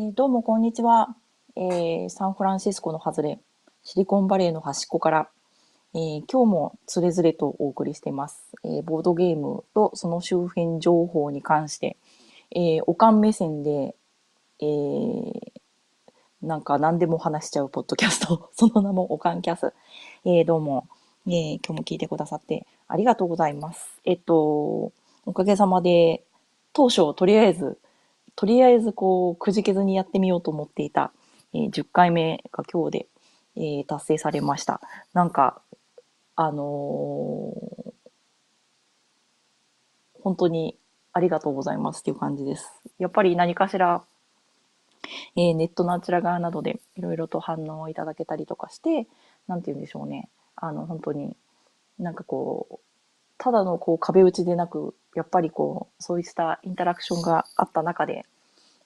えどうもこんにちは、えーサンフランシスコの外れ、シリコンバレーの端っこから、えー今日もつれづれとお送りしています。えーボードゲームとその周辺情報に関して、えー、おかん目線で、えなんか何でも話しちゃうポッドキャスト、その名もおかんキャス。えどうも、え今日も聞いてくださってありがとうございます。えっと、おかげさまで、当初とりあえず、とりあえずこう、くじけずにやってみようと思っていた、えー10回目が今日で、えー達成されました。なんか、あのー本当にありがとうございますっていう感じです。やっぱり何かしら、えーネットのあちら側などでいろいろと反応をいただけたりとかして、なんて言うんでしょうね。あの、本当に、なんかこう、ただのこう壁打ちでなく、やっぱりこう、そういったインタラクションがあった中で、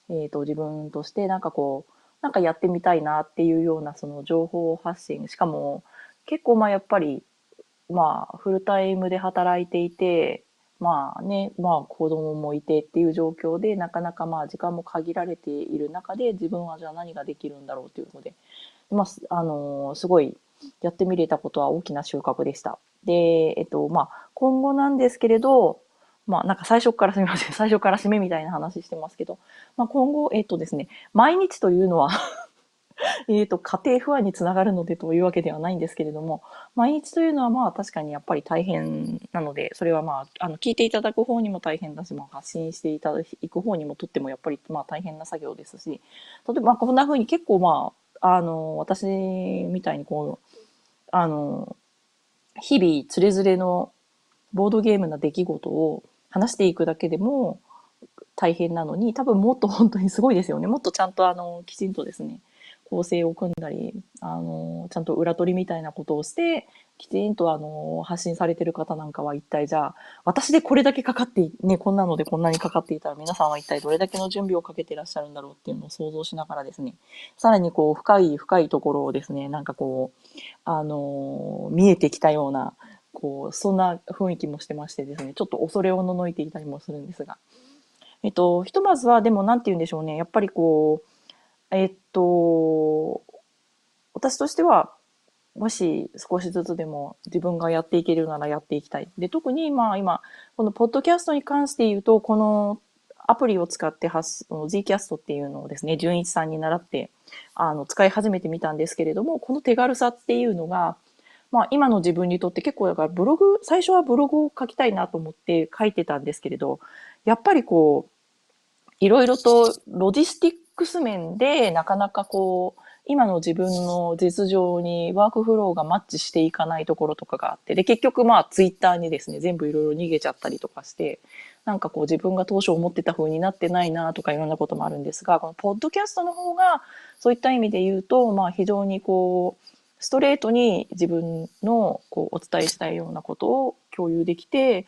えっ、と、自分としてなんかこう、なんかやってみたいなっていうようなその情報発信、しかも結構まあやっぱり、まあフルタイムで働いていて、まあね、まあ子供もいてっていう状況で、なかなかまあ時間も限られている中で、自分はじゃあ何ができるんだろうというので、まあ、あのーすごいやってみれたことは大きな収穫でした。で、えっと、まあ、今後なんですけれど、まあ、なんか最初からすみません。最初から締めみたいな話してますけど、まあ、今後、えっとですね、毎日というのは えっと、家庭不安につながるのでというわけではないんですけれども、毎日というのはまあ確かにやっぱり大変なので、それはまあ、あの、聞いていただく方にも大変だし、まあ、発信していただく方にもとってもやっぱりまあ大変な作業ですし、例えばこんな風に結構まあ、あの、私みたいにこう、あの、日々つれづれのボードゲームな出来事を話していくだけでも大変なのに、多分もっと本当にすごいですよね。もっとちゃんとあの、きちんとですね、構成を組んだり、あの、ちゃんと裏取りみたいなことをして、きちんとあの、発信されてる方なんかは一体じゃあ、私でこれだけかかって、ね、こんなのでこんなにかかっていたら皆さんは一体どれだけの準備をかけてらっしゃるんだろうっていうのを想像しながらですね、さらにこう、深い深いところをですね、なんかこう、あの、見えてきたような、こう、そんな雰囲気もしてましてですね、ちょっと恐れおののいていたりもするんですが。えっと、ひとまずは、でも、なんて言うんでしょうね。やっぱりこう、えっと、私としては、もし少しずつでも自分がやっていけるならやっていきたい。で、特にまあ今、このポッドキャストに関して言うと、このアプリを使って発、Zcast っていうのをですね、純一さんに習って、あの、使い始めてみたんですけれども、この手軽さっていうのが、まあ今の自分にとって結構だからブログ、最初はブログを書きたいなと思って書いてたんですけれど、やっぱりこう、いろいろとロジスティックス面でなかなかこう、今の自分の実情にワークフローがマッチしていかないところとかがあって、で、結局まあツイッターにですね、全部いろいろ逃げちゃったりとかして、なんかこう自分が当初思ってた風になってないなとかいろんなこともあるんですが、このポッドキャストの方がそういった意味で言うと、まあ非常にこう、ストレートに自分のこうお伝えしたいようなことを共有できて、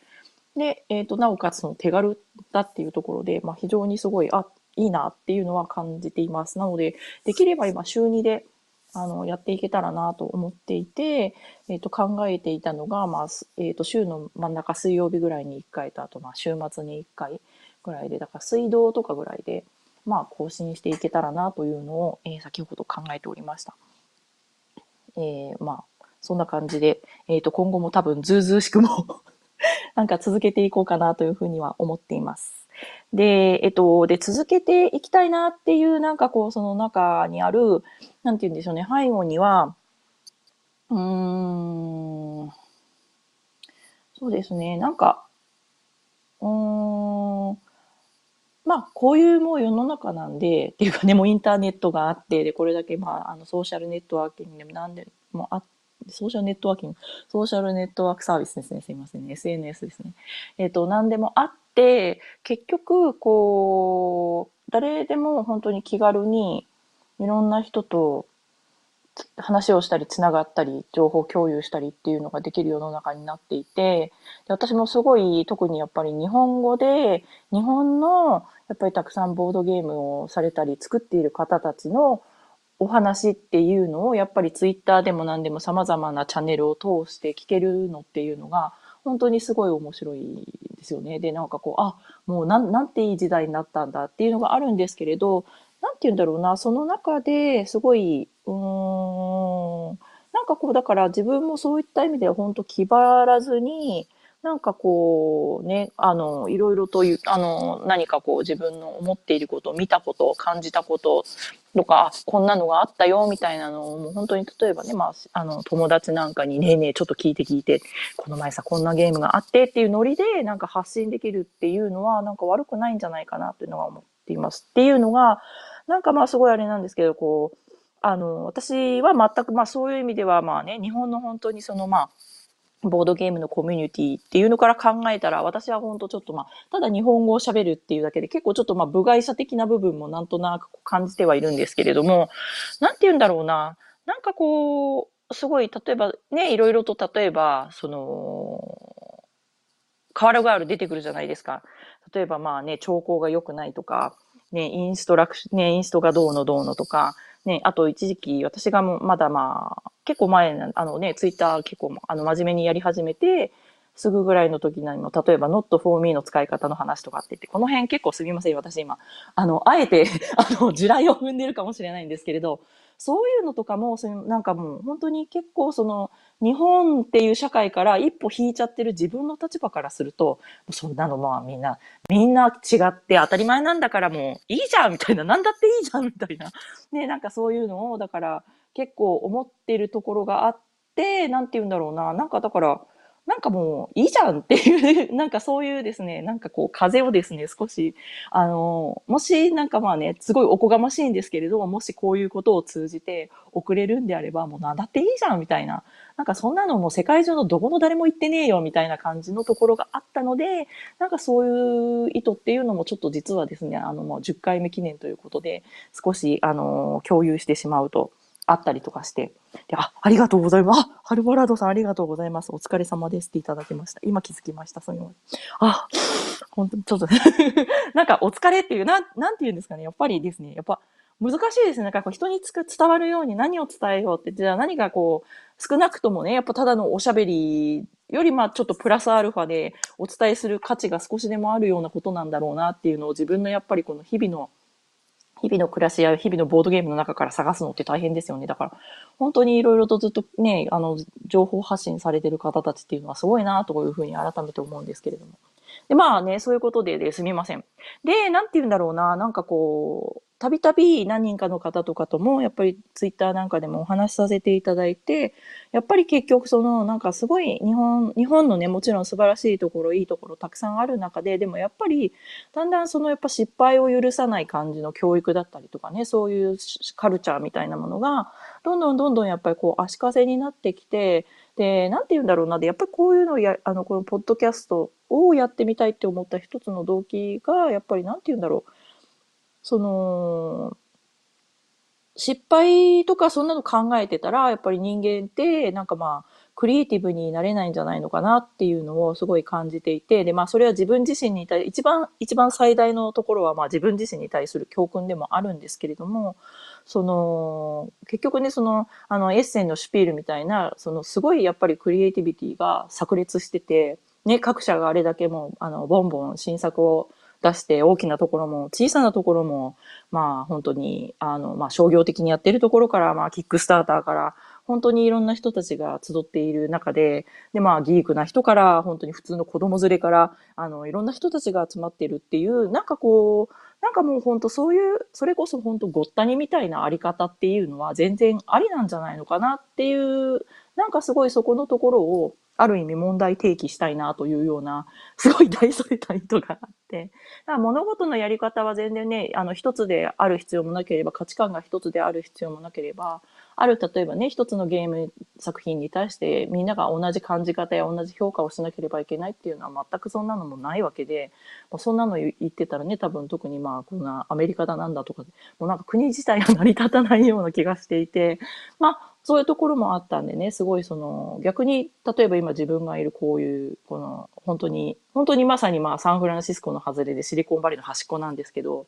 で、えっ、と、なおかつその手軽だっていうところで、まあ非常にすごい、あ、いいなっていうのは感じています。なので、できれば今週2で、あの、やっていけたらなと思っていて、えっ、と、考えていたのが、まあ、えっ、と、週の真ん中水曜日ぐらいに1回と、あと、まあ、週末に1回ぐらいで、だから水道とかぐらいで、まあ、更新していけたらなというのを、えー先ほど考えておりました。えーまあ、そんな感じで、えっ、と、今後も多分、ずうずうしくも なんか続けていこうかなというふうには思っています。で、えっと、で、続けていきたいなっていう、なんかこう、その中にある、なんて言うんでしょうね、背後には、うーん、そうですね、なんか、うーん、まあ、こういうもう世の中なんで、っていうかね、もうインターネットがあって、で、これだけ、まあ、あの、ソーシャルネットワーキングでも何でもあっソーシャルネットワーキング、ソーシャルネットワークサービスですね。すいませんね。SNS ですね。えっ、と、何でもあって、結局、こう、誰でも本当に気軽に、いろんな人と話をしたり、つながったり、情報共有したりっていうのができる世の中になっていて、で私もすごい、特にやっぱり日本語で、日本の、やっぱりたくさんボードゲームをされたり、作っている方たちのお話っていうのを、やっぱりツイッターでも何でも様々なチャンネルを通して聞けるのっていうのが、本当にすごい面白いですよね。で、なんかこう、あ、もうなん、なんていい時代になったんだっていうのがあるんですけれど、なんて言うんだろうな、その中ですごい、うーん、なんかこう、だから自分もそういった意味では本当気張らずに、なんかこうね、あの、いろいろという、あの、何かこう自分の思っていること、見たこと、感じたこととか、こんなのがあったよ、みたいなのを、もう本当に例えばね、まあ、あの、友達なんかに、ねえねえ、ちょっと聞いて聞いて、この前さ、こんなゲームがあってっていうノリで、なんか発信できるっていうのは、なんか悪くないんじゃないかなっていうのは思っています。っていうのが、なんかまあすごいあれなんですけど、こう、あの、私は全く、まあそういう意味ではまあね、日本の本当にそのまあ、ボードゲームのコミュニティっていうのから考えたら、私は本当ちょっとまあ、ただ日本語を喋るっていうだけで結構ちょっとまあ、部外者的な部分もなんとなく感じてはいるんですけれども、なんて言うんだろうな。なんかこう、すごい、例えばね、いろいろと例えば、その、カワラガール出てくるじゃないですか。例えばまあね、兆候が良くないとか、ね、インストラクション、ね、インストがどうのどうのとか、ね、あと一時期私がまだまあ、結構前、あのね、ツイッター結構あの真面目にやり始めて、すぐぐらいの時にも、例えば not for me の使い方の話とかって言って、この辺結構すみません、私今、あの、あえて、あの、地雷を踏んでるかもしれないんですけれど、そういうのとかも、そのなんかもう本当に結構その、日本っていう社会から一歩引いちゃってる自分の立場からすると、そんなのまあみんな、みんな違って当たり前なんだからもういいじゃんみたいな、なんだっていいじゃんみたいな。ね、なんかそういうのを、だから結構思ってるところがあって、なんて言うんだろうな。なんかだから、なんかもういいじゃんっていう、なんかそういうですね、なんかこう風をですね、少し、あの、もしなんかまあね、すごいおこがましいんですけれど、ももしこういうことを通じて送れるんであれば、もうなんだっていいじゃんみたいな、なんかそんなのもう世界中のどこの誰も言ってねえよみたいな感じのところがあったので、なんかそういう意図っていうのもちょっと実はですね、あのもう10回目記念ということで、少しあの、共有してしまうと。あったりとかして、で、あ、ありがとうございます。あ、ハルバラードさんありがとうございます。お疲れ様ですっていただきました。今気づきました。すみません。あ、本当にちょっと なんかお疲れっていう、な、なんて言うんですかね。やっぱりですね、やっぱ難しいですね。なんかこう人につく伝わるように何を伝えようって、じゃあ何がこう、少なくともね、やっぱただのおしゃべりよりまあちょっとプラスアルファでお伝えする価値が少しでもあるようなことなんだろうなっていうのを自分のやっぱりこの日々の日々の暮らしや日々のボードゲームの中から探すのって大変ですよね。だから、本当にいろいろとずっとね、あの、情報発信されてる方たちっていうのはすごいなというふうに改めて思うんですけれども。で、まあね、そういうことでですみません。で、なんて言うんだろうな、なんかこう、たびたび何人かの方とかとも、やっぱりツイッターなんかでもお話しさせていただいて、やっぱり結局その、なんかすごい日本、日本のね、もちろん素晴らしいところ、いいところたくさんある中で、でもやっぱり、だんだんそのやっぱ失敗を許さない感じの教育だったりとかね、そういうカルチャーみたいなものが、どんどんどんどんやっぱりこう足かせになってきて、で、なんて言うんだろうな、で、やっぱりこういうのをや、あの、このポッドキャストをやってみたいって思った一つの動機が、やっぱりなんて言うんだろう、その、失敗とかそんなの考えてたら、やっぱり人間ってなんかまあ、クリエイティブになれないんじゃないのかなっていうのをすごい感じていて、で、まあそれは自分自身に対、一番、一番最大のところはまあ自分自身に対する教訓でもあるんですけれども、その、結局ね、その、あの、エッセンのシュピールみたいな、そのすごいやっぱりクリエイティビティが炸裂してて、ね、各社があれだけもう、あの、ボンボン新作を出して大きなところも小さなところも、まあ本当に、あの、まあ商業的にやってるところから、まあキックスターターから、本当にいろんな人たちが集っている中で、で、まあ、ギークな人から、本当に普通の子供連れから、あの、いろんな人たちが集まってるっていう、なんかこう、なんかもう本当そういう、それこそ本当ごったにみたいなあり方っていうのは全然ありなんじゃないのかなっていう、なんかすごいそこのところを、ある意味問題提起したいなというような、すごい大それた意図があって、だから物事のやり方は全然ね、あの一つである必要もなければ、価値観が一つである必要もなければ、ある例えばね、一つのゲーム作品に対してみんなが同じ感じ方や同じ評価をしなければいけないっていうのは全くそんなのもないわけで、もうそんなの言ってたらね、多分特にまあこんなアメリカだなんだとか、もうなんか国自体が成り立たないような気がしていて、まあそういうところもあったんでね、すごいその、逆に、例えば今自分がいるこういう、この、本当に、本当にまさにまあサンフランシスコの外れでシリコンバレーの端っこなんですけど、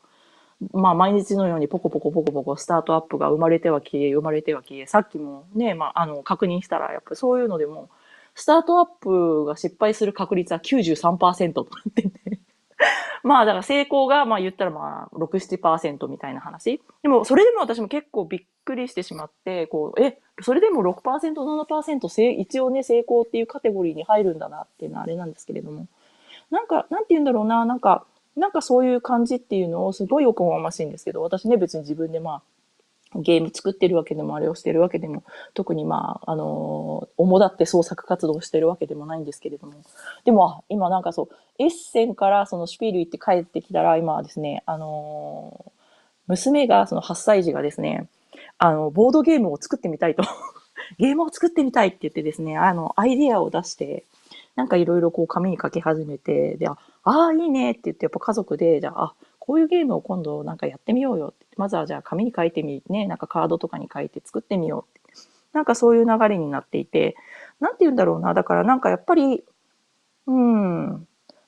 まあ毎日のようにポコポコポコポコスタートアップが生まれては消え、生まれては消え、さっきもね、まああの確認したら、やっぱそういうのでも、スタートアップが失敗する確率は93%となってて、まあだから成功が、まあ言ったらまあ6、7%みたいな話。でもそれでも私も結構びっくりしてしまって、こう、え、それでも6%、7%成、一応ね、成功っていうカテゴリーに入るんだなっていうのはあれなんですけれども。なんか、なんて言うんだろうな、なんか、なんかそういう感じっていうのをすごいおこがましいんですけど、私ね別に自分でまあ、ゲーム作ってるわけでも、あれをしてるわけでも、特にまあ、あの、主だって創作活動してるわけでもないんですけれども。でも、今なんかそう、エッセンからそのシュピール行って帰ってきたら、今はですね、あの、娘が、その8歳児がですね、あの、ボードゲームを作ってみたいと ゲームを作ってみたいって言ってですね、あの、アイデアを出して、なんかいろいろこう紙に書き始めて、で、あ、あ、いいねって言って、やっぱ家族で、じゃあ、あ、こういうゲームを今度なんかやってみようよって。まずはじゃあ紙に書いてみ、ね、なんかカードとかに書いて作ってみようって。なんかそういう流れになっていて、なんて言うんだろうな。だからなんかやっぱり、うん、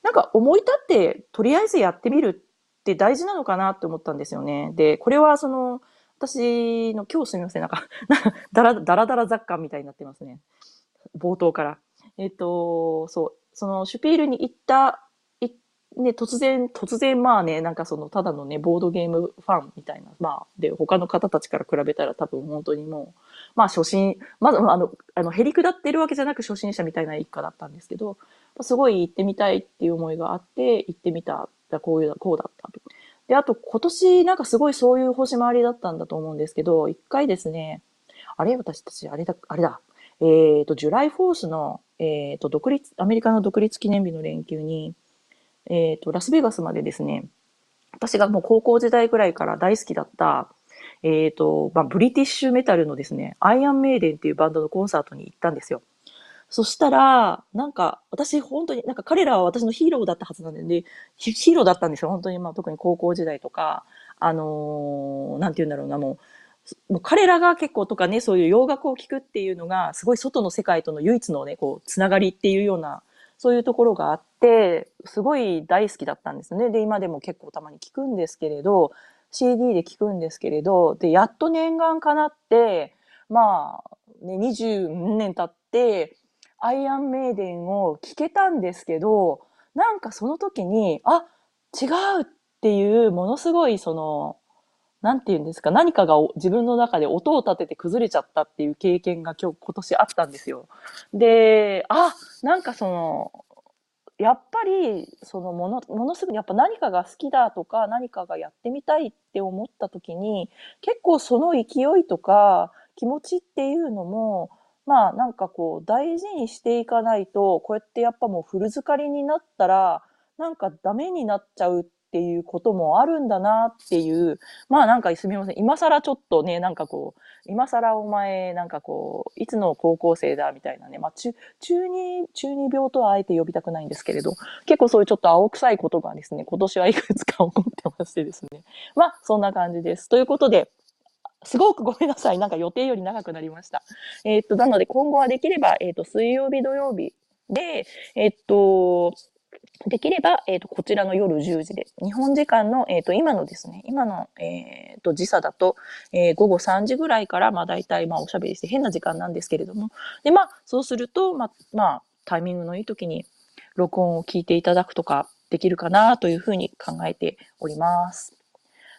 なんか思い立ってとりあえずやってみるって大事なのかなって思ったんですよね。で、これはその、私の今日すみません、なんかだらだら雑感みたいになってますね。冒頭から。えっ、と、そう、そのシュピールに行ったいね、突然、突然まあね、なんかその、ただのね、ボードゲームファンみたいな、まあ、で、他の方たちから比べたら多分本当にもう、まあ初心、まず、あの、あの、へりくだってるわけじゃなく初心者みたいな一家だったんですけど、すごい行ってみたいっていう思いがあって、行ってみた、こういう、こうだったと。で、あと今年なんかすごいそういう星回りだったんだと思うんですけど、一回ですね、あれ？私たち、あれだ、あれだ、えっ、ー、と、ジュライフォースの、えっ、ー、と、独立、アメリカの独立記念日の連休に、えっ、ー、と、ラスベガスまでですね、私がもう高校時代ぐらいから大好きだった、えっ、ー、と、まあ、ブリティッシュメタルのですね、アイアンメイデンっていうバンドのコンサートに行ったんですよ。そしたら、なんか、私本当に、なんか彼らは私のヒーローだったはずなんで、ヒーローだったんですよ。本当に、まあ特に高校時代とか、あのー、なんて言うんだろうな、もう、もう彼らが結構とかね、そういう洋楽を聴くっていうのが、すごい外の世界との唯一のね、こう、つながりっていうようなそういうところがあって、すごい大好きだったんですね。で、今でも結構たまに聞くんですけれど、CD で聞くんですけれど、で、やっと念願かなって、まあ、ね、20年経って、アイアンメイデンを聞けたんですけど、なんかその時に、あ、違うっていうものすごいその、なんて言うんですか、何かが自分の中で音を立てて崩れちゃったっていう経験が今日、今年あったんですよ。で、あ、なんかその、やっぱり、そのもの、ものすごくやっぱ何かが好きだとか、何かがやってみたいって思った時に、結構その勢いとか気持ちっていうのも、まあなんかこう大事にしていかないと、こうやってやっぱもう古漬かりになったら、なんかダメになっちゃうっっていうこともあるんだなっていう、まあなんかすみません。今更ちょっとね、なんかこう、今更お前、なんかこう、いつの高校生だみたいなね、まあ中、中二、中二病とはあえて呼びたくないんですけれど、結構そういうちょっと青臭いことがですね、今年はいくつか起こってましてですね。まあ、そんな感じです。ということで、すごくごめんなさい。なんか予定より長くなりました。えー、っと、なので今後はできれば、えー、っと、水曜日、土曜日で、えー、っと、できれば、えっ、ー、と、こちらの夜10時で、日本時間の、えっ、ー、と、今のですね、今の、えっ、ー、と、時差だと、え、午後3時ぐらいから、まあ、大体、まあ、おしゃべりして変な時間なんですけれども、で、まあ、そうすると、まあ、まあ、タイミングのいい時に、録音を聞いていただくとか、できるかな、というふうに考えております。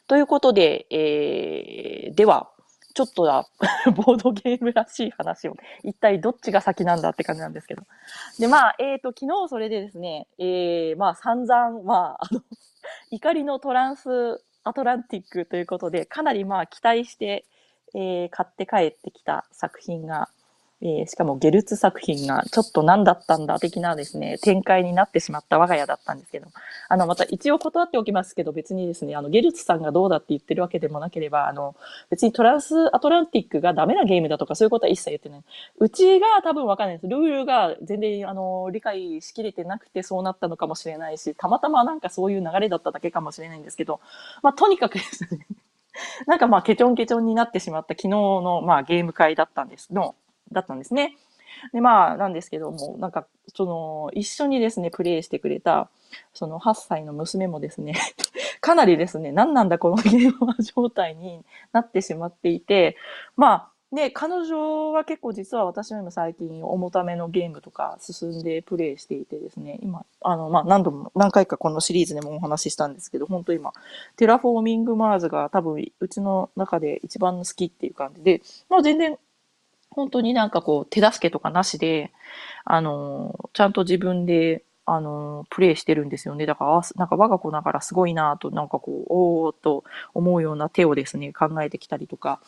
ということで、えー、では、ちょっとだ、ボードゲームらしい話を、一体どっちが先なんだって感じなんですけど。で、まあ、えっ、ー、と、昨日それでですね、えー、まあ、散々、まあ、あの、怒りのトランスアトランティックということで、かなりまあ、期待して、えー、買って帰ってきた作品が、えー、しかもゲルツ作品がちょっと何だったんだ的なですね、展開になってしまった我が家だったんですけど、あの、また一応断っておきますけど、別にですね、あの、ゲルツさんがどうだって言ってるわけでもなければ、あの、別にトランスアトランティックがダメなゲームだとかそういうことは一切言ってない。うちが多分わかんないです。ルールが全然、あの、理解しきれてなくてそうなったのかもしれないし、たまたまなんかそういう流れだっただけかもしれないんですけど、まあ、とにかくですね、なんかまあ、ケチョンケチョンになってしまった昨日の、まあ、ゲーム会だったんですの、だったんですね。で、まあ、なんですけども、なんか、その、一緒にですね、プレイしてくれた、その8歳の娘もですね、かなりですね、何なんだこのゲームは状態になってしまっていて、まあ、ね、彼女は結構実は私よりも最近重ためのゲームとか進んでプレイしていてですね、今、あの、まあ、何度も、何回かこのシリーズでもお話ししたんですけど、本当今、 Terraforming Mars が多分うちの中で一番好きっていう感じで、まあ全然、本当になんかこう手助けとかなしで、あの、ちゃんと自分であの、プレイしてるんですよね。だから、なんか我が子ながらすごいなと、なんかこう、おーっと思うような手をですね、考えてきたりとか、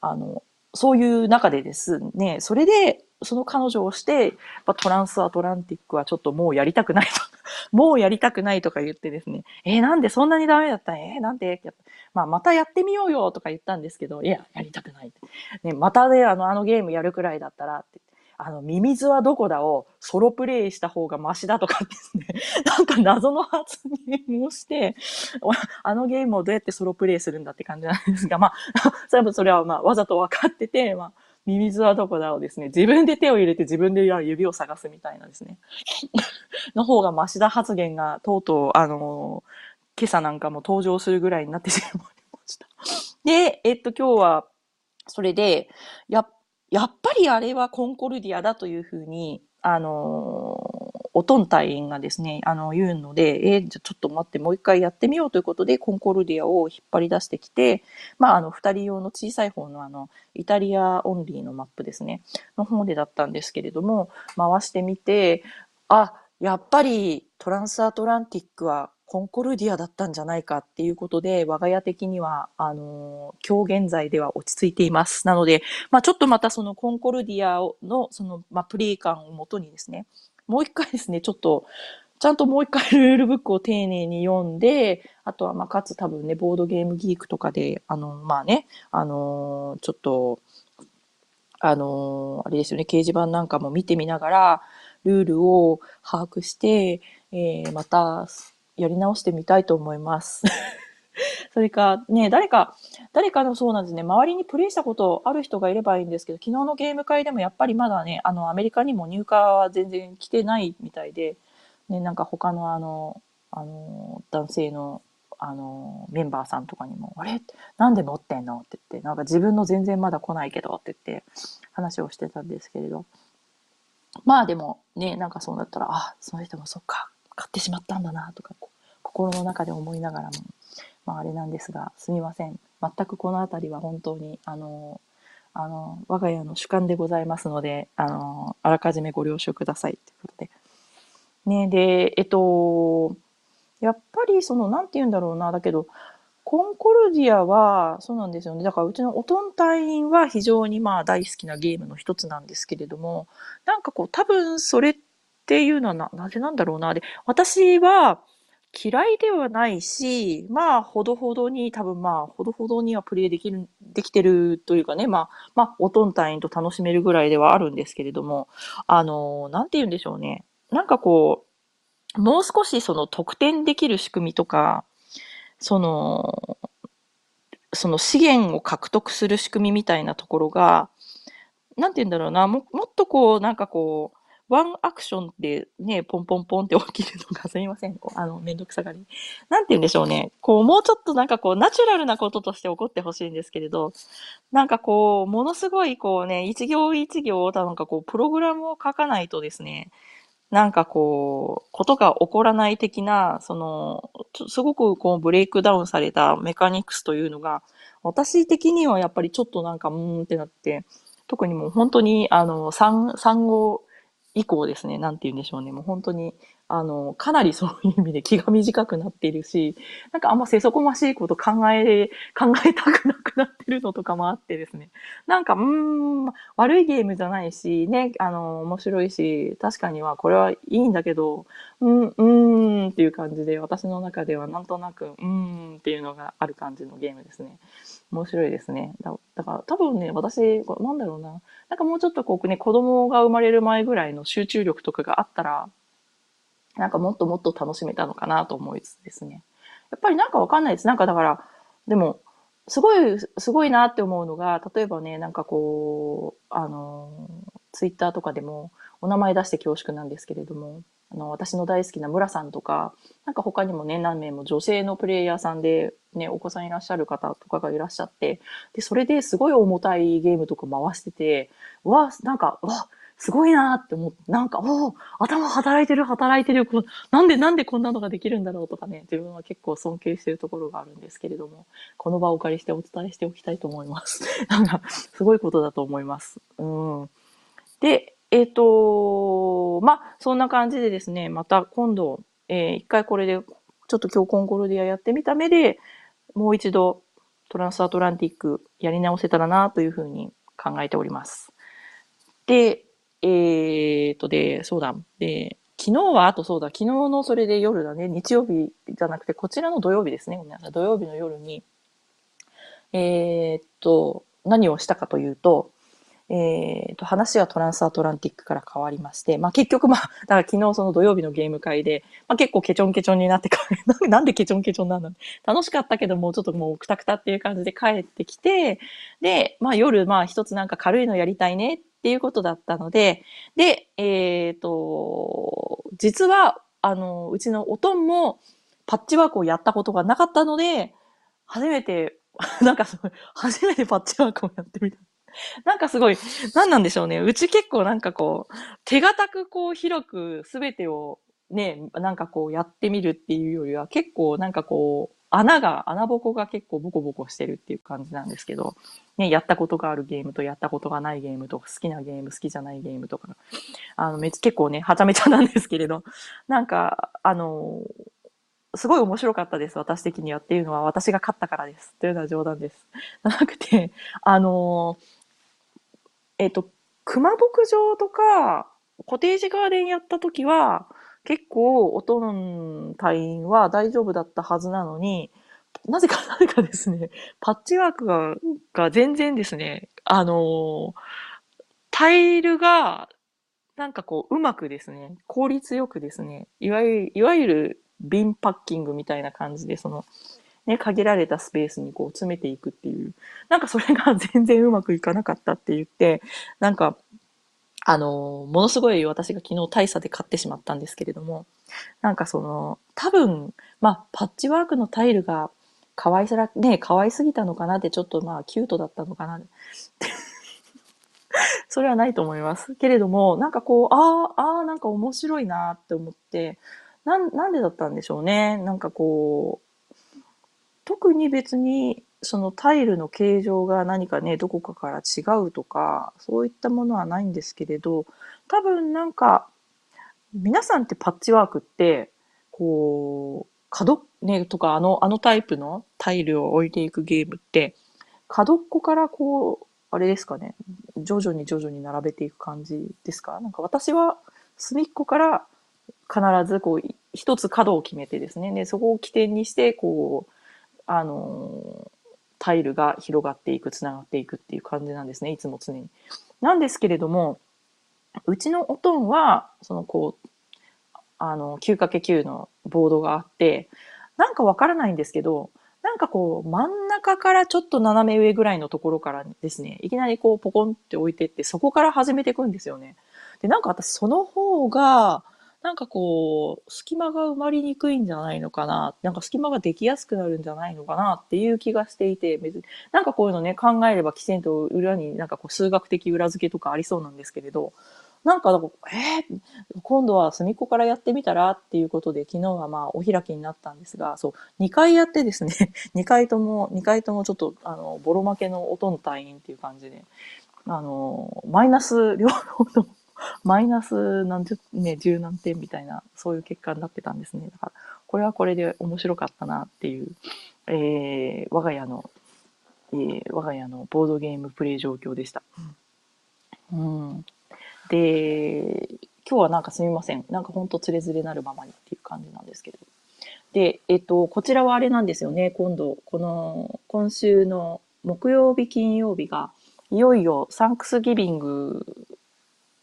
あの、そういう中でですね、それで、その彼女をして、トランスアトランティックはちょっともうやりたくないと、もうやりたくないとか言ってですね、えー、なんでそんなにダメだったえー、なんで？まあ、またやってみようよとか言ったんですけど、いや、やりたくない。ね、またね、あの、あのゲームやるくらいだったらって。あの、ミミズはどこだをソロプレイした方がマシだとかですね、なんか謎の発言をして、あのゲームをどうやってソロプレイするんだって感じなんですが、まあ、そ れそれはまあ、わざと分かってて、まあ、ミミズはどこだをですね、自分で手を入れて自分で指を探すみたいなですね、の方がマシだ発言がとうとう、あの今朝なんかも登場するぐらいになってしまいました。で、えっと、今日は、それで、ややっぱりあれはコンコルディアだというふうに、あの、おとん隊員がですね、あの、言うので、えー、じゃちょっと待って、もう一回やってみようということで、コンコルディアを引っ張り出してきて、まあ、あの、二人用の小さい方のあの、イタリアオンリーのマップですね、の方でだったんですけれども、回してみて、あ、やっぱりトランスアトランティックはコンコルディアだったんじゃないかっていうことで、我が家的には、あの、今日現在では落ち着いています。なので、まあちょっとまたそのコンコルディアの、その、まあプレイ感をもとにですね、もう一回ですね、ちょっと、ちゃんともう一回 ルールブックを丁寧に読んで、あとは、まあ、かつ多分ね、ボードゲームギークとかで、あの、まあね、あの、ちょっと、あの、あれですよね、掲示板なんかも見てみながら、ルールを把握して、えー、また、やり直してみたいと思います。それか、ね、誰か、誰かのそうなんですね、周りにプレイしたことある人がいればいいんですけど、昨日のゲーム会でもやっぱりまだね、あの、アメリカにも入荷は全然来てないみたいで、ね、なんか他のあの、あの、男性の、あの、メンバーさんとかにも、あれ？なんで持ってんの？って言って、なんか自分の全然まだ来ないけどって言って話をしてたんですけれど。まあでもね、なんかそうなったら、あ、その人もそっか、買ってしまったんだなとか、心の中で思いながらも、まあ、あれなんですが、すみません。全くこの辺りは本当に、あの、あの、我が家の主観でございますので、あの、あらかじめご了承くださいということで。ね、で、えっと、やっぱりその、なんて言うんだろうな、だけど、コンコルディアは、そうなんですよね。だからうちのオトン隊員は非常にまあ大好きなゲームの一つなんですけれども、なんかこう多分それってていうのはな、なぜなんだろうな。で、私は、嫌いではないし、まあ、ほどほどに、多分まあ、ほどほどにはプレイできる、できてるというかね、まあ、まあ、おとん隊員と楽しめるぐらいではあるんですけれども、あの、なんて言うんでしょうね。なんかこう、もう少しその得点できる仕組みとか、その、その資源を獲得する仕組みみたいなところが、なんて言うんだろうな、ももっとこう、なんかこう、ワンアクションでね、ポンポンポンって起きるのがすみません。あの、めんどくさがり。なんて言うんでしょうね。こう、もうちょっとなんかこう、ナチュラルなこととして起こってほしいんですけれど、なんかこう、ものすごいこうね、一行一行、なんかこう、プログラムを書かないとですね、なんかこう、ことが起こらない的な、その、すごくこう、ブレイクダウンされたメカニクスというのが、私的にはやっぱりちょっとなんか、うーんってなって、特にもう本当に、あの、産、産後以降ですね、なんて言うんでしょうね、もう本当に、あの、かなりそういう意味で気が短くなっているし、なんかあんませそこましいこと考え、考えたくなくなってるのとかもあってですね。なんか、うーん、悪いゲームじゃないし、ね、あの、面白いし、確かにはこれはいいんだけど、うん、うーんっていう感じで、私の中ではなんとなく、うーんっていうのがある感じのゲームですね。面白いですね。だだから多分ね、私、なんだろうな。なんかもうちょっとこうね、子供が生まれる前ぐらいの集中力とかがあったら、なんかもっともっと楽しめたのかなと思いつつですね。やっぱりなんかわかんないです。なんかだから、でも、すごい、すごいなって思うのが、例えばね、なんかこう、あの、ツイッターとかでも、お名前出して恐縮なんですけれども、あの、私の大好きな村さんとか、なんか他にもね、何名も女性のプレイヤーさんで、ね、お子さんいらっしゃる方とかがいらっしゃって、で、それですごい重たいゲームとか回してて、わ、なんか、わ、すごいなって思って、なんか、お頭働いてる、働いてる、こなんで、なんでこんなのができるんだろうとかね、自分は結構尊敬してるところがあるんですけれども、この場をお借りしてお伝えしておきたいと思います。なんか、すごいことだと思います。うん。で、えっ、ー、とまあ、そんな感じでですね、また今度、えー、一回これで、ちょっと今日コンコルディアやってみた目で、もう一度トランスアトランティックやり直せたらなというふうに考えております。で、えー、とで、そうだ。で、昨日は、あとそうだ、昨日のそれで夜だね、日曜日じゃなくて、こちらの土曜日ですね。ごめんなさい。土曜日の夜に、えー、っと、何をしたかというと、えー、と、話はトランスアトランティックから変わりまして、まあ結局まあ、だから昨日その土曜日のゲーム会で、まあ結構ケチョンケチョンになって なんでケチョンケチョンなんだ楽しかったけどもうちょっともうくたくたっていう感じで帰ってきて、で、まあ夜まあ一つなんか軽いのやりたいねっていうことだったので、で、えっ、ー、と、実は、あの、うちのおとんもパッチワークをやったことがなかったので、初めて、なんかすごい、初めてパッチワークをやってみた。なんかすごい、何なんでしょうね。うち結構なんかこう、手堅くこう広く全てをね、なんかこうやってみるっていうよりは結構なんかこう、穴が、穴ぼこが結構ボコボコしてるっていう感じなんですけど、ね、やったことがあるゲームとやったことがないゲームとか、好きなゲーム、好きじゃないゲームとか、あの、めっちゃ結構ね、はちゃめちゃなんですけれど、なんか、あの、すごい面白かったです、私的にはっていうのは私が勝ったからです。というのは冗談です。なくて、あの、えっ、と、熊牧場とか、コテージガーデンやった時は、結構、おとん隊員は大丈夫だったはずなのに、なぜか、なぜかですね、パッチワークが、が全然ですね、あのタイルが、なんかこう、うまくですね、効率よくですね、いわゆる、いわゆる、瓶パッキングみたいな感じで、その、ね、限られたスペースにこう詰めていくっていう、なんかそれが 全然うまくいかなかったって言って、なんか、あの、ものすごい私が昨日大差で買ってしまったんですけれども、なんかその、多分、まあ、パッチワークのタイルが可愛さら、ね、可愛すぎたのかなって、ちょっとまあ、キュートだったのかな。それはないと思います。けれども、なんかこう、ああ、ああ、なんか面白いなって思って、なん、なんでだったんでしょうね。なんかこう、特に別にそのタイルの形状が何かね、どこかから違うとか、そういったものはないんですけれど、多分なんか、皆さんってパッチワークって、こう、角、ね、とかあの、あのタイプのタイルを置いていくゲームって、角っこからこう、あれですかね、徐々に徐々に並べていく感じですか？なんか私は隅っこから必ずこう、一つ角を決めてですね、で、そこを起点にして、こう、あのタイルが広がっていく、つながっていくっていう感じなんですね、いつも常に。なんですけれども、うちのおとんは、そのこう、あの、9×9 のボードがあって、なんかわからないんですけど、なんかこう、真ん中からちょっと斜め上ぐらいのところからですね、いきなりこう、ポコンって置いてって、そこから始めていくんですよね。で、なんか私その方が、なんかこう、隙間が埋まりにくいんじゃないのかな、なんか隙間ができやすくなるんじゃないのかなっていう気がしていて、別に、なんかこういうのね、考えればきちんと裏になんかこう数学的裏付けとかありそうなんですけれど、なんか、えー、今度は隅っこからやってみたらっていうことで、昨日はまあお開きになったんですが、そう、2回やってですね、2回とも、2回ともちょっと、あの、ボロ負けの音の隊員っていう感じで、あの、マイナス両方ともマイナス何十、ね、十何点みたいな、そういう結果になってたんですね。だから、これはこれで面白かったなっていう、えー、我が家の、えー、我が家のボードゲームプレイ状況でした。うん。で、今日はなんかすみません。なんかほんとつれづれなるままにっていう感じなんですけど。で、えっと、こちらはあれなんですよね。今度、この、今週の木曜日、金曜日が、いよいよサンクスギビング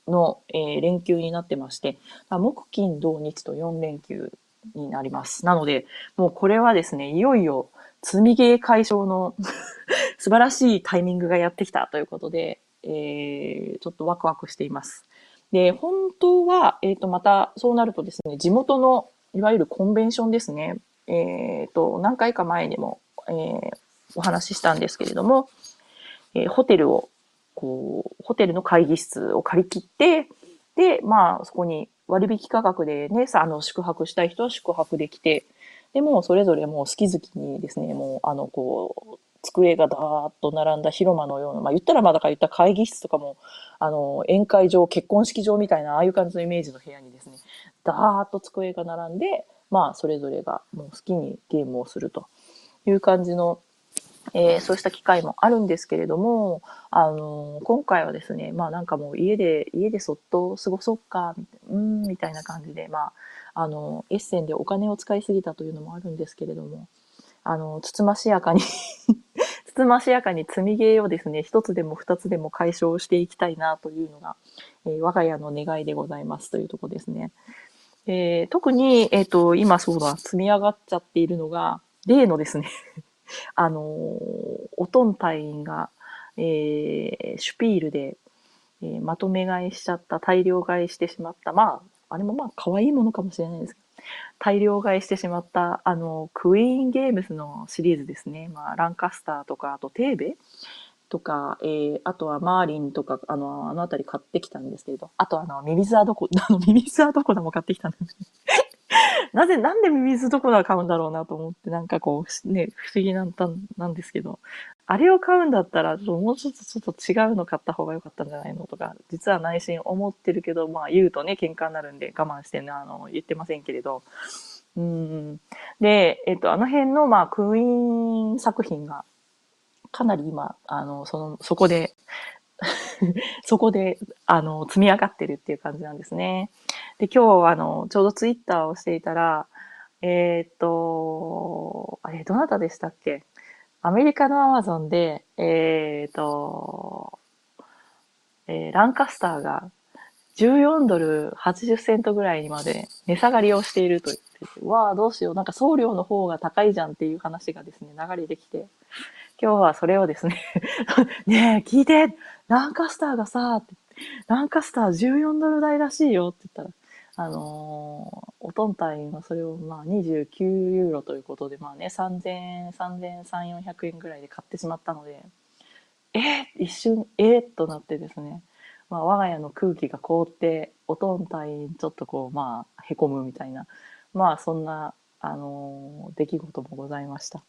の、えー、連休になってまして、木、金、土、日と4連休になります。なので、もうこれはですね、いよいよ積みゲー解消の 素晴らしいタイミングがやってきたということで、えー、ちょっとワクワクしています。で、本当は、えっ、と、また、そうなるとですね、地元の、いわゆるコンベンションですね。えっ、と、何回か前にも、えー、お話ししたんですけれども、えー、ホテルを、こう、ホテルの会議室を借り切って、で、まあ、そこに割引価格でね、さ、あの、宿泊したい人は宿泊できて、でも、それぞれもう好き好きにですね、もう、あの、こう、机がダーッと並んだ広間のような、まあ言ったらまあだから言った会議室とかも、あの、宴会場、結婚式場みたいな、ああいう感じのイメージの部屋にですね、ダーッと机が並んで、まあそれぞれがもう好きにゲームをするという感じの、えー、そうした機会もあるんですけれども、あのー、今回はですね、まあなんかもう家で、家でそっと過ごそっか、うん、みたいな感じで、まあ、あの、エッセンでお金を使いすぎたというのもあるんですけれども、あの、つつましやかに つつましやかに積みゲーをですね、一つでも二つでも解消していきたいなというのが、えー、我が家の願いでございますというとこですね。えー、特に、えっ、ー、と、今そうだ、積み上がっちゃっているのが、例のですねあのおとん隊員が、えー、シュピールで、えー、まとめ買いしちゃった、大量買いしてしまった、まあ、あれもまあ可愛いものかもしれないですけど、大量買いしてしまった、あの、クイーンゲームズのシリーズですね。まあ、ランカスターとか、あとテーベとか、えー、あとはマーリンとか、あの、あのあたり買ってきたんですけれど、あと あの、ミミズはどこ、あの、ミミズはどこだも買ってきたんです なぜ、なんでミミズどこだ買うんだろうなと思って、なんかこう、ね、不思議なんなんですけど、あれを買うんだったら、もうちょっとちょっと違うの買った方が良かったんじゃないのとか、実は内心思ってるけど、まあ言うとね、喧嘩になるんで我慢してね、あの、言ってませんけれど。うん。で、えっと、あの辺の、まあ、クイーン作品が、かなり今、あの、その、そこで そこで、あの、積み上がってるっていう感じなんですね。で、今日、あの、ちょうどツイッターをしていたら、えー、っと、あれ、どなたでしたっけ？アメリカのアマゾンで、えっ、と、えー、ランカスターが14ドル80セントぐらいにまで値下がりをしていると言ってて、わあ、どうしよう。なんか送料の方が高いじゃんっていう話がですね、流れてきて、今日はそれをですね ねえ、聞いてランカスターがさ、ランカスター14ドル台らしいよって言ったら、あのー、おとんたいはそれをまあ29ユーロということで、まあね、3000、3300、400円ぐらいで買ってしまったので、えー、一瞬、えー、となってですね、まあ我が家の空気が凍って、おとんたいちょっとこう、まあ、へこむみたいな、まあそんな、あのー、出来事もございました。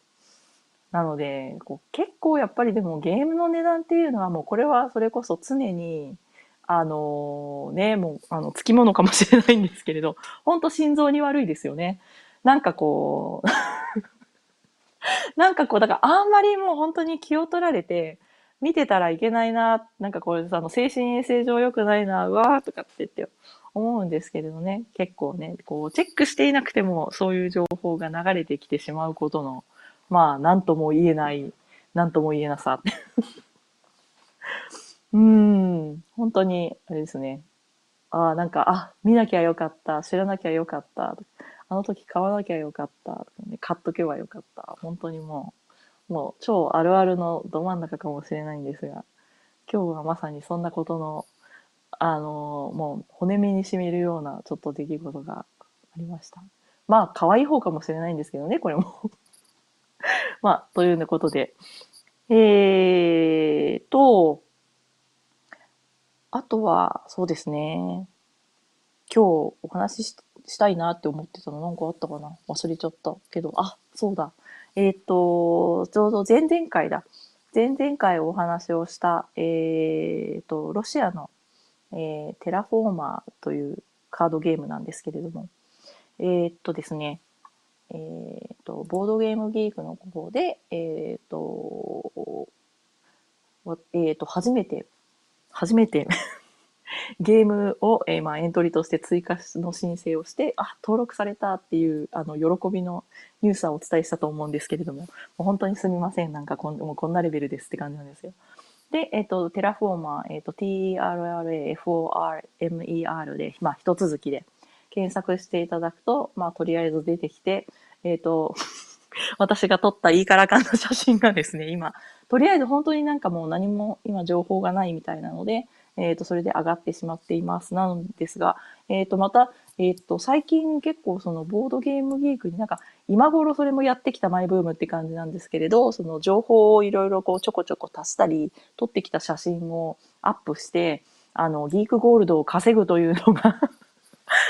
なので、こう結構やっぱりでもゲームの値段っていうのはもうこれはそれこそ常に、あのね、もう、あの、つきものかもしれないんですけれど、ほんと心臓に悪いですよね。なんかこう なんかこう、だからあんまりもう本当に気を取られて、見てたらいけないな、なんかこれ、あの、精神衛生上良くないな、うわーとかって言って思うんですけれどね、結構ね、こう、チェックしていなくても、そういう情報が流れてきてしまうことの、まあ、なんとも言えない、なんとも言えなさ。うん、本当に、あれですね。ああ、なんか、あ、見なきゃよかった、知らなきゃよかった、あの時買わなきゃよかった、買っとけばよかった。本当にもう、もう超あるあるのど真ん中かもしれないんですが、今日はまさにそんなことの、あの、もう骨身に染みるようなちょっと出来事がありました。まあ、可愛い方かもしれないんですけどね、これも まあ、というようなことで。えーと、あとは、そうですね。今日お話ししたいなって思ってたのなんかあったかな？忘れちゃったけど、あ、そうだ。えっ、ー、と、ちょうど前々回だ。前々回お話をした、えっ、ー、と、ロシアの、えー、テラフォーマーというカードゲームなんですけれども、えっ、とですね、えっ、と、 BoardGameGeek の方で、えっ、と、えっ、と、初めて初めて ゲームを、えー、まあ、エントリーとして追加の申請をして、あ、登録されたっていう、あの、喜びのニュースはお伝えしたと思うんですけれども、もう本当にすみません。なんかこん、もうこんなレベルですって感じなんですよ。で、えっ、ー、と、テラフォーマー、えっ、ー、と、 TERRAFORMER で、まあ、一続きで検索していただくと、まあ、とりあえず出てきて、えっ、ー、と、私が撮ったいいからかんの写真がですね、今、とりあえず本当になんかもう何も今情報がないみたいなので、えっ、と、それで上がってしまっています。なんですが、えっ、と、また、えっ、と、最近結構そのボードゲームギークになんか、今頃それもやってきたマイブームって感じなんですけれど、その情報をいろいろこうちょこちょこ足したり、撮ってきた写真をアップして、あの、ギークゴールドを稼ぐというのが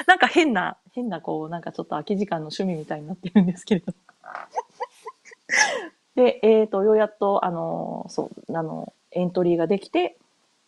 なんか変な、変なこう、なんかちょっと空き時間の趣味みたいになってるんですけれど。で、えっ、ー、と、ようやっと、あの、そう、あの、エントリーができて、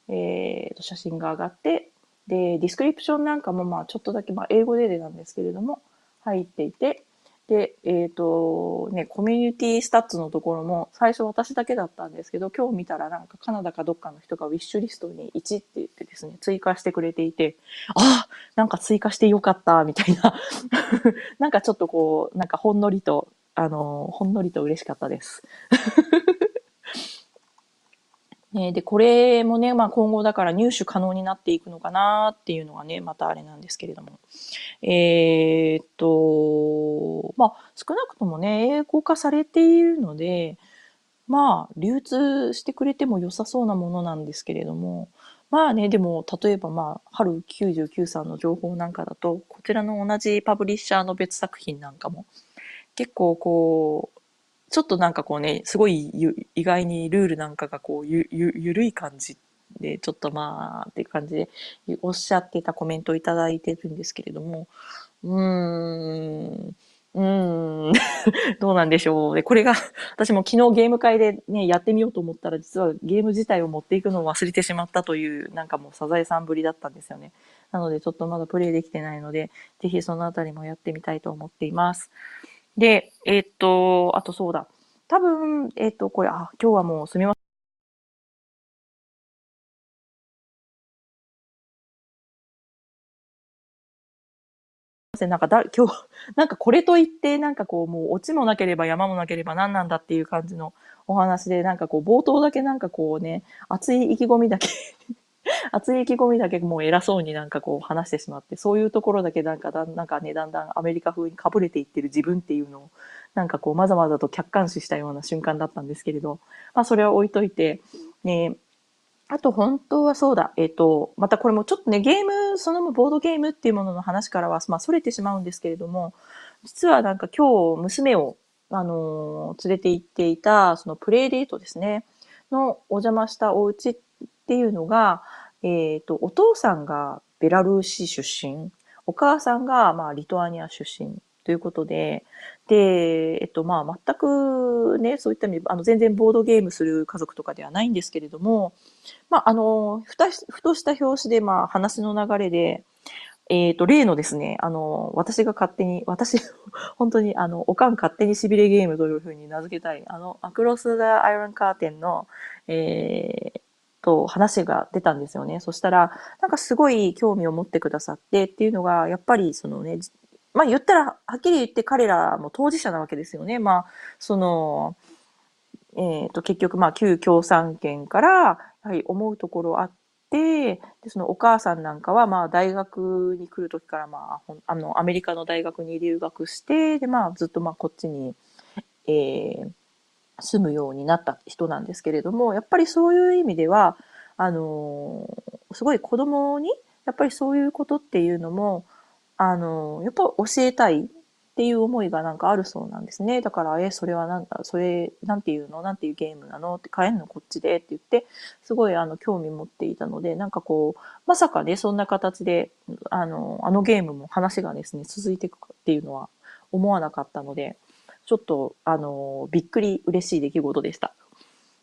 えっ、ー、と、写真が上がって、で、 description なんかも、まあ、ちょっとだけ、まあ、英語でなんですけれども、入っていて、で、えっ、ー、と、ね、 community stats のところも、最初私だけだったんですけど、今日見たらなんかカナダかどっかの人がウィッシュリストに1って言ってですね、追加してくれていて、あなんか追加してよかった、みたいな なんかちょっとこう、なんかほんのりと、あの、ほんのりと嬉しかったです。ね、で、これもね、まあ今後だから入手可能になっていくのかなっていうのがね、またあれなんですけれども。えー、っと、まあ少なくともね、英語化されているので、まあ流通してくれても良さそうなものなんですけれども、まあね、でも、例えばまあ、春99さんの情報なんかだと、こちらの同じパブリッシャーの別作品なんかも、結構こう、ちょっとなんかこうね、すごい意外にルールなんかがこうゆ、ゆ、ゆるい感じで、ちょっとまあ、っていう感じでおっしゃってたコメントをいただいてるんですけれども、うーん、うーん、どうなんでしょう。で、これが、私も昨日ゲーム会でね、やってみようと思ったら、実はゲーム自体を持っていくのを忘れてしまったという、なんかもうサザエさんぶりだったんですよね。なので、ちょっとまだプレイできてないので、ぜひそのあたりもやってみたいと思っています。で、え、っと、あとそうだ。多分、えー、っと、これ、あ、今日はもうすみません。なんかだ、今日、なんかこれといって、なんかこう、もうオチもなければ山もなければ何なんだっていう感じのお話で、なんかこう、冒頭だけなんかこうね、熱い意気込みだけ 熱い意気込みだけもう偉そうになんかこう話してしまって、そういうところだけなんかだなんかね、だんだんアメリカ風にかぶれていってる自分っていうのを、なんかこうまざまざと客観視したような瞬間だったんですけれど、まあそれは置いといて、ね、あと本当はそうだ、えっ、ー、と、またこれもちょっとね、ゲーム、そのボードゲームっていうものの話からは、まあ、逸れてしまうんですけれども、実はなんか今日娘を、あのー、連れて行っていた、そのプレイデートですね、のお邪魔したお家っていうのが、えっ、ー、と、お父さんがベラルーシ出身、お母さんが、まあ、リトアニア出身ということで、で、えっと、まあ、全くね、そういった意味で、あの、全然ボードゲームする家族とかではないんですけれども、まあ、あの、ふた、ふとした表紙で、まあ、話の流れで、えっ、ー、と、例のですね、あの、私が勝手に、私、本当に、あの、おかん勝手にしびれゲームというふうに名付けたい、あの、アクロス・ザ・アイロン・カーテンの、えー、と話が出たんですよね。そしたら、なんかすごい興味を持ってくださってっていうのが、やっぱりそのね、まあ言ったら、はっきり言って彼らも当事者なわけですよね。まあ、その、えっ、ー、と、結局まあ旧共産圏から、やはり思うところあって、で、そのお母さんなんかはまあ大学に来る時からまあ、あの、アメリカの大学に留学して、でまあずっとまあこっちに、えー、住むようになった人なんですけれども、やっぱりそういう意味では、あのすごい子供に、やっぱりそういうことっていうのも、あのやっぱ教えたいっていう思いがなんかあるそうなんですね。だから、え、それはなんだ、それ、なんていうの？なんていうゲームなの？って買えんのこっちでって言って、すごいあの、興味持っていたので、なんかこう、まさかね、そんな形で、あの、あのゲームも話がですね、続いていくっていうのは思わなかったので、ちょっと、あの、びっくり嬉しい出来事でした。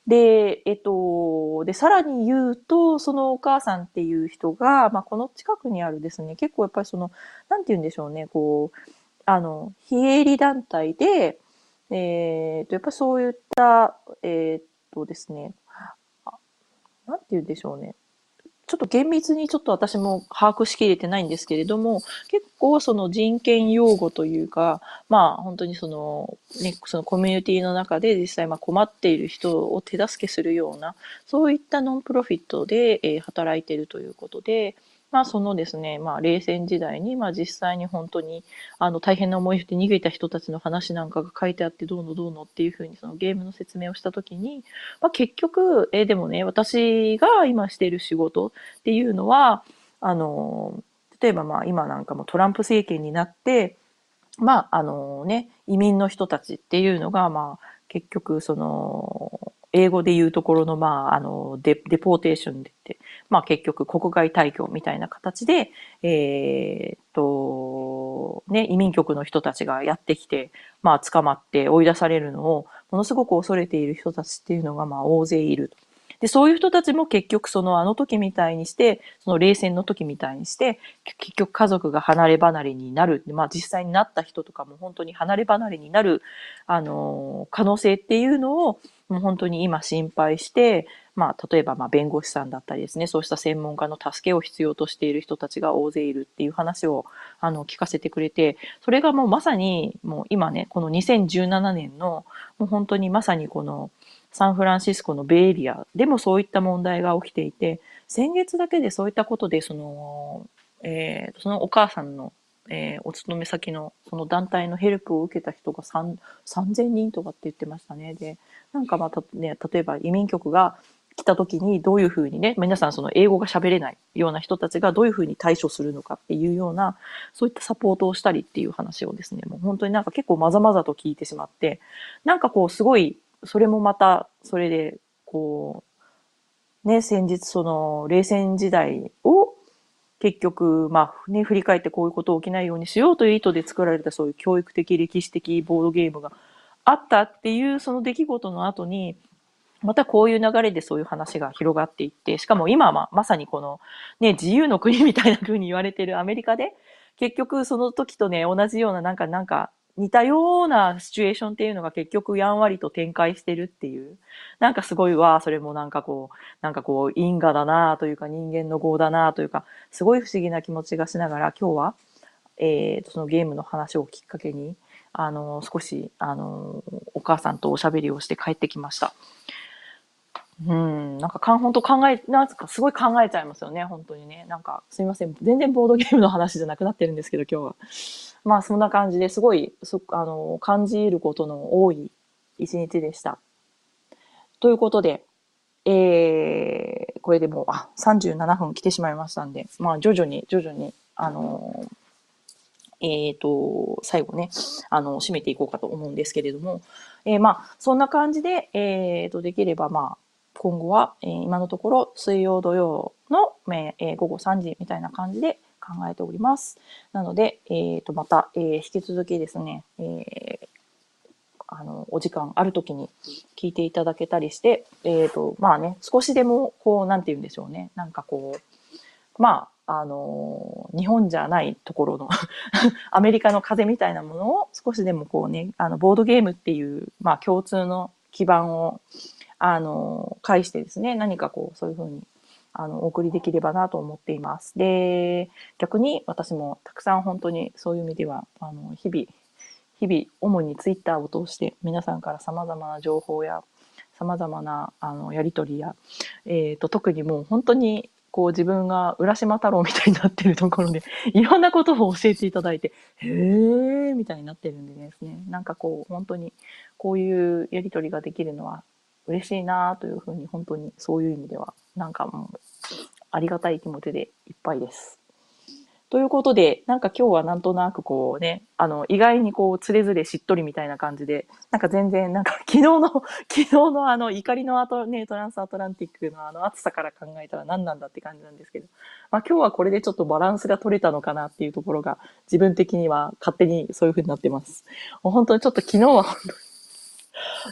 で、えっと、で、さらに言うと、そのお母さんっていう人が、まあ、この近くにあるですね、結構やっぱりその、なんて言うんでしょうね、こう、あの、非営利団体で、えー、と、やっぱそういった、えー、っとですね、なんて言うんでしょうね。ちょっと厳密にちょっと私も把握しきれてないんですけれども、結構その人権擁護というか、まあ本当にその、ね、そのコミュニティの中で実際ま困っている人を手助けするような、そういったノンプロフィットで、え、働いてるということで、まあそのですね、まあ冷戦時代に、まあ実際に本当に、あの大変な思いをして逃げた人たちの話なんかが書いてあってどうのどうのっていうふうにそのゲームの説明をしたときに、まあ結局、えー、でもね、私が今している仕事っていうのは、あの、例えばまあ今なんかもトランプ政権になって、まああのね、移民の人たちっていうのが、まあ結局その、英語で言うところの、まあ、あの、デ、デポーテーションでって、まあ結局国外退去みたいな形で、えー、っと、ね、移民局の人たちがやってきて、まあ捕まって追い出されるのを、ものすごく恐れている人たちっていうのが、まあ大勢いると。で、そういう人たちも結局そのあの時みたいにして、その冷戦の時みたいにして、結局家族が離れ離れになる。まあ実際になった人とかも本当に離れ離れになる、あの、可能性っていうのを、もう本当に今心配して、まあ、例えば、まあ、弁護士さんだったりですね、そうした専門家の助けを必要としている人たちが大勢いるっていう話を、あの、聞かせてくれて、それがもうまさに、もう今ね、この2017年の、もう本当にまさにこの、サンフランシスコのベイエリアでもそういった問題が起きていて、先月だけでそういったことで、その、えー、そのお母さんのえー、お勤め先のその団体のヘルプを受けた人が3000人とかって言ってましたね。で、なんかまたね、例えば移民局が来た時にどういうふうにね、皆さんその英語が喋れないような人たちがどういうふうに対処するのかっていうような、そういったサポートをしたりっていう話をですね、もう本当になんか結構まざまざと聞いてしまって、なんかこうすごい、それもまた、それで、こう、ね、先日その冷戦時代を結局、まあね、振り返ってこういうことを起きないようにしようという意図で作られたそういう教育的、歴史的ボードゲームがあったっていうその出来事の後に、またこういう流れでそういう話が広がっていって、しかも今はまさにこのね、自由の国みたいな風に言われてるアメリカで、結局その時とね、同じようななんかなんか似たようなシチュエーションっていうのが結局やんわりと展開してるっていう。なんかすごいわ、それもなんかこう、なんかこう因果だなというか人間の業だなというか、すごい不思議な気持ちがしながら今日は、えー、そのゲームの話をきっかけに、あの、少し、あの、お母さんとおしゃべりをして帰ってきました。うん、なんかかん、本当考え、なんかすごい考えちゃいますよね、本当にね。なんか、すいません。全然ボードゲームの話じゃなくなってるんですけど、今日は。まあ、そんな感じですごい、そあの、感じることの多い一日でした。ということで、えー、これでもう、あ、37分来てしまいましたんで、まあ、徐々に、徐々に、あのえっ、と、最後ね、あの、締めていこうかと思うんですけれども、えー、まあ、そんな感じで、えっ、ー、と、できれば、まあ、今後は、えー、今のところ、水曜土曜の、えー、午後3時みたいな感じで考えております。なので、えっ、と、また、えー、引き続きですね、えー、あの、お時間ある時に聞いていただけたりして、えっ、と、まあね、少しでも、こう、なんて言うんでしょうね。なんかこう、まあ、あの、日本じゃないところの アメリカの風みたいなものを少しでもこうね、あの、ボードゲームっていう、まあ共通の基盤を、あの、介してですね、何かこう、そういうふうに、あの、お送りできればなと思っています。で、逆に私もたくさん本当にそういう意味では、あの、日々、日々、主にツイッターを通して皆さんから様々な情報や、様々な、あの、やりとりや、えっ、ー、と、特にもう本当にこう自分が浦島太郎みたいになってるところで、いろんなことを教えていただいて、へーみたいになってるんでですね、なんかこう、本当にこういうやりとりができるのは嬉しいなというふうに、本当にそういう意味では、なんかもう、ありがたい気持ちでいっぱいです。ということで、なんか今日はなんとなくこうね、あの、意外にこう、つれずれしっとりみたいな感じで、なんか全然、なんか 昨日の、昨日のあの、怒りのアト、ね、トランスアトランティックのあの暑さから考えたら何なんだって感じなんですけど、まあ今日はこれでちょっとバランスが取れたのかなっていうところが、自分的には勝手にそういう風になってます。もう本当にちょっと昨日は、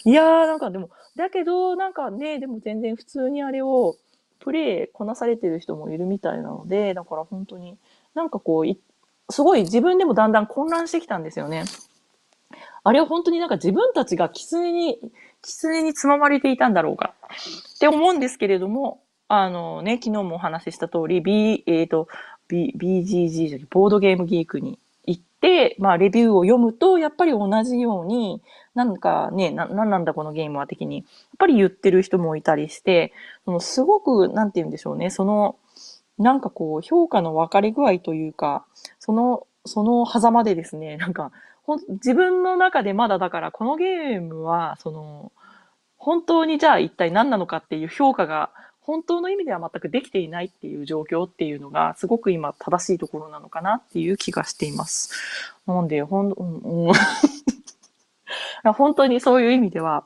いやーなんかでも、だけど、なんかね、でも全然普通にあれを、プレイこなされてる人もいるみたいなので、だから本当に、なんかこう、すごい自分でもだんだん混乱してきたんですよね。あれは本当になんか自分たちが狐に、狐につままれていたんだろうかって思うんですけれども、あのね、昨日もお話しした通り、B、えっ、ー、と、B、BGG ボードゲームギークに行って、まあ、レビューを読むと、やっぱり同じように、なんかね、な、なんなんだこのゲームは的に、やっぱり言ってる人もいたりして、そのすごく、なんて言うんでしょうね、その、なんかこう、評価の分かれ具合というか、その、その狭間でですね、なんか、ほん自分の中でまだだから、このゲームは、その、本当にじゃあ一体何なのかっていう評価が、本当の意味では全くできていないっていう状況っていうのが、すごく今正しいところなのかなっていう気がしています。なんで、ほん、うん、本当にそういう意味では、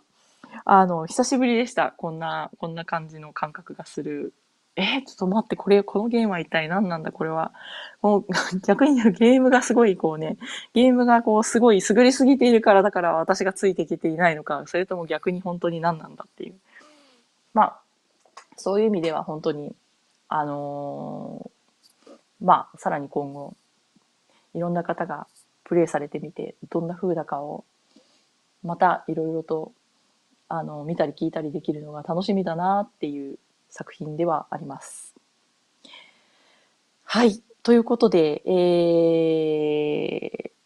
あの、久しぶりでした。こんな、こんな感じの感覚がするえー、ちょっと待って、これ、このゲームは一体何なんだ、これは。もう、逆に言うゲームがすごい、こうね、ゲームがこう、すごい優れすぎているから、だから私がついてきていないのか、それとも逆に本当に何なんだっていう。まあ、そういう意味では本当に、あのー、まあ、さらに今後、いろんな方がプレイされてみて、どんな風だかを、またいろいろと、あの、見たり聞いたりできるのが楽しみだなっていう作品ではあります。はい。ということで、え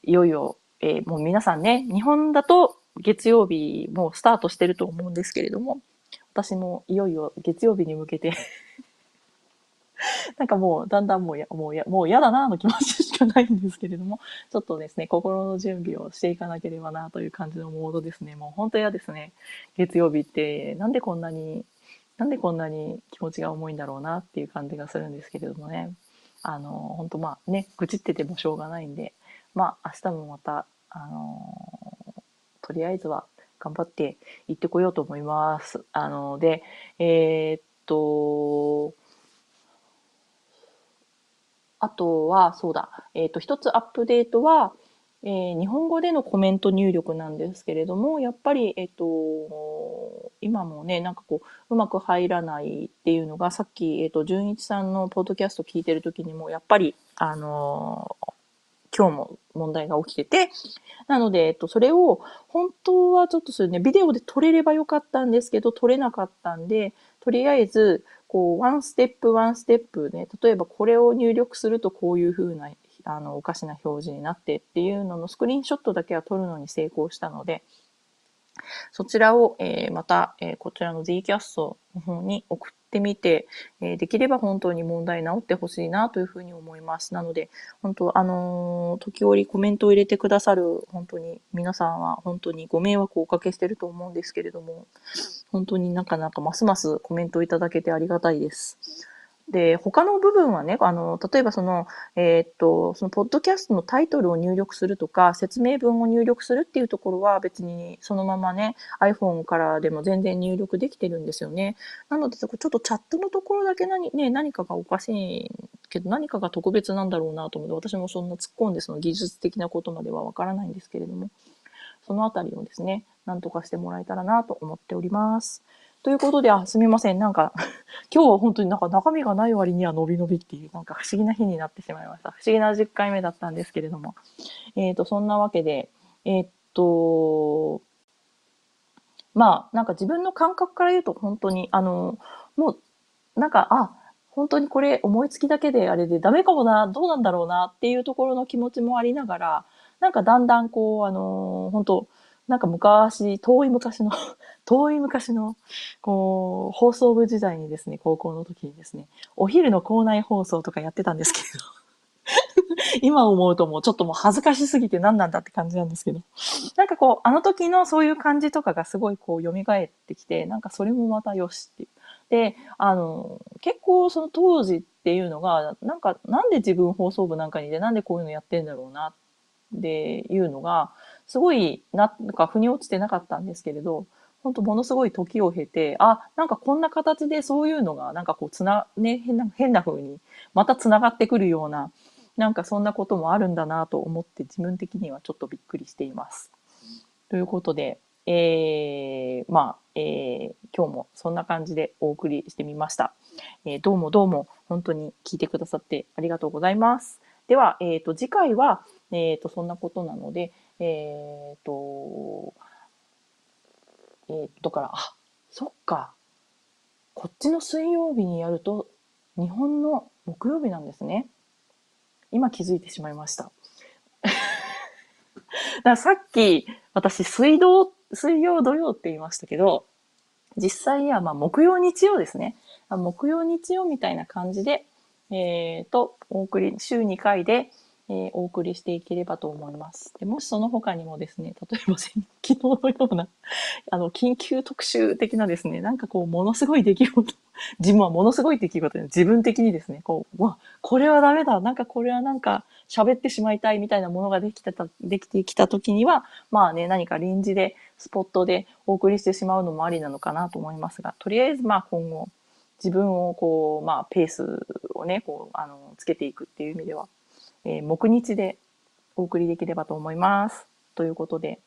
ー、いよいよ、えー、もう皆さんね、日本だと月曜日もうスタートしてると思うんですけれども、私もいよいよ月曜日に向けて なんかもうだんだんもうや、もうや、もう嫌だなの気持ちしかないんですけれども、ちょっとですね、心の準備をしていかなければなという感じのモードですね。もう本当嫌ですね。月曜日ってなんでこんなになんでこんなに気持ちが重いんだろうなっていう感じがするんですけれどもね。あの、本当まあね、愚痴っててもしょうがないんで、まあ明日もまた、あのとりあえずは頑張って行ってこようと思います。あの、で、えー、っと、あとは、そうだ、えー、と、一つアップデートは、えー、日本語でのコメント入力なんですけれども、やっぱり、えっと、今もね、なんかこう、うまく入らないっていうのが、さっき、えっと、純一さんのポッドキャスト聞いてる時にも、やっぱり、あの今日も問題が起きてて、なので、えっと、それを、本当はちょっとそれね、ビデオで撮れればよかったんですけど、撮れなかったんで、とりあえず、こう、ワンステップワンステップね、例えばこれを入力するとこういう風なあのおかしな表示になってっていうののスクリーンショットだけは撮るのに成功したので、そちらを、えー、また、えー、こちらの Zcast の方に送っててみて、えー、できれば本当に問題直ってほしいなというふうに思います。なので、本当、あの時折コメントを入れてくださる本当に皆さんは本当にご迷惑をおかけしてると思うんですけれども、本当になかなかますますコメントをいただけてありがたいです。で、他の部分はね、あの、例えばその、えー、っと、そのポッドキャストのタイトルを入力するとか、説明文を入力するっていうところは別にそのままね、iPhone からでも全然入力できてるんですよね。なので、ちょっとチャットのところだけ何、ね、何かがおかしいけど、何かが特別なんだろうなと思って、私もそんな突っ込んでその技術的なことまではわからないんですけれども、そのあたりをですね、なんとかしてもらえたらなと思っております。ということで、あ、すみません。なんか 今日は本当になんか中身がない割には伸び伸びっていう、なんか不思議な日になってしまいました。不思議な10回目だったんですけれども。えっ、ー、と、そんなわけで、えっ、と、まあ、なんか自分の感覚から言うと本当に、あの、もう、なんか、あ、本当にこれ思いつきだけであれでダメかもな、どうなんだろうなっていうところの気持ちもありながら、なんかだんだんこう、あの、本当なんか昔、遠い昔の 遠い昔の、こう、放送部時代にですね、高校の時にですね、お昼の校内放送とかやってたんですけど 今思うともうちょっともう恥ずかしすぎて何なんだって感じなんですけど。なんかこう、あの時のそういう感じとかがすごいこう蘇ってきて、なんかそれもまたよしっていう。で、あの、結構その当時っていうのが、なんかなんで自分放送部なんかにでなんでこういうのやってんだろうなっていうのが、すごいな、なんか腑に落ちてなかったんですけれど、本当ものすごい時を経て、あ、なんかこんな形でそういうのが、なんかこうつな、ね、変な、変な風に、また繋がってくるような、なんかそんなこともあるんだなと思って自分的にはちょっとびっくりしています。ということで、えー、まあ、えー、今日もそんな感じでお送りしてみました。えー、どうもどうも本当に聞いてくださってありがとうございます。では、えっ、ー、と、次回は、えっ、ー、と、そんなことなので、えっ、ー、と、えー、だから、あ、そっか。こっちの水曜日にやると、日本の木曜日なんですね。今気づいてしまいました。ださっき、私、水道、水曜土曜って言いましたけど、実際はまあ木曜日曜ですね。木曜日曜みたいな感じで、ええっ、と、お送り、週2回で、えーお送りしていければと思います。でもしその他にもですね、例えば昨日のような、あの、緊急特集的なですね、なんかこう、ものすごい出来事、自分はものすごい出来事で、自分的にですね、こう、わ、これはダメだ、なんかこれはなんか喋ってしまいたいみたいなものができてた、できてきた時には、まあね、何か臨時で、スポットでお送りしてしまうのもありなのかなと思いますが、とりあえずまあ今後、自分をこう、まあペースをね、こう、あの、つけていくっていう意味では、えー木日でお送りできればと思います。ということで、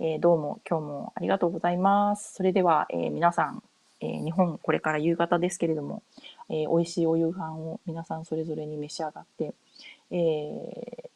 えーどうも今日もありがとうございます。それでは、えー皆さん、えー日本これから夕方ですけれども、えー美味しいお夕飯を皆さんそれぞれに召し上がって、え